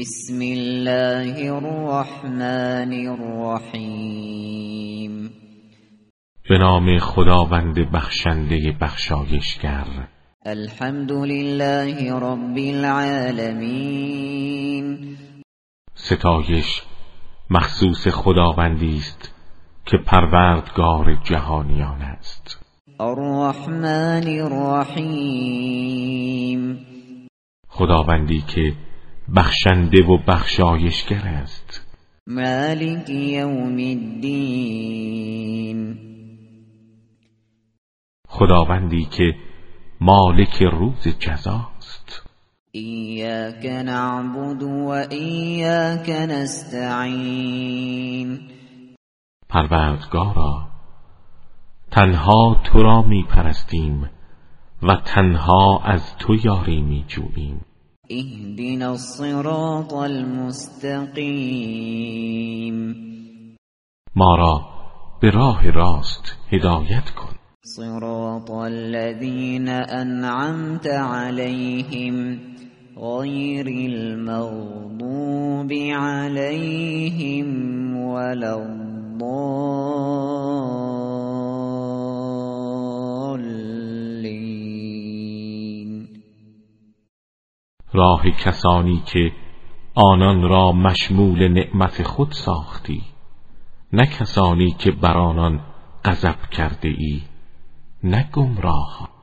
بسم الله الرحمن الرحیم. به نام خداوند بخشنده بخشایشگر. الحمد لله رب العالمین. ستایش مخصوص خداوندی است که پروردگار جهانیان است. الرحمن الرحیم. خداوندی که بخشنده و بخشایشگر است. مالک یوم الدین. خداوندی که مالک روز جزاست ایاک نعبد و ایاک نستعین. پروردگارا تنها تو را می پرستیم و تنها از تو یاری می جوییم اهدنا الصراط المستقیم ما را به راه راست هدایت کن. صراط الذين أنعمت عليهم غير المغضوب عليهم ولا الضالين. راه کسانی که آنان را مشمول نعمت خود ساختی نه کسانی که بر آنان غضب کرده ای نه گمراهان.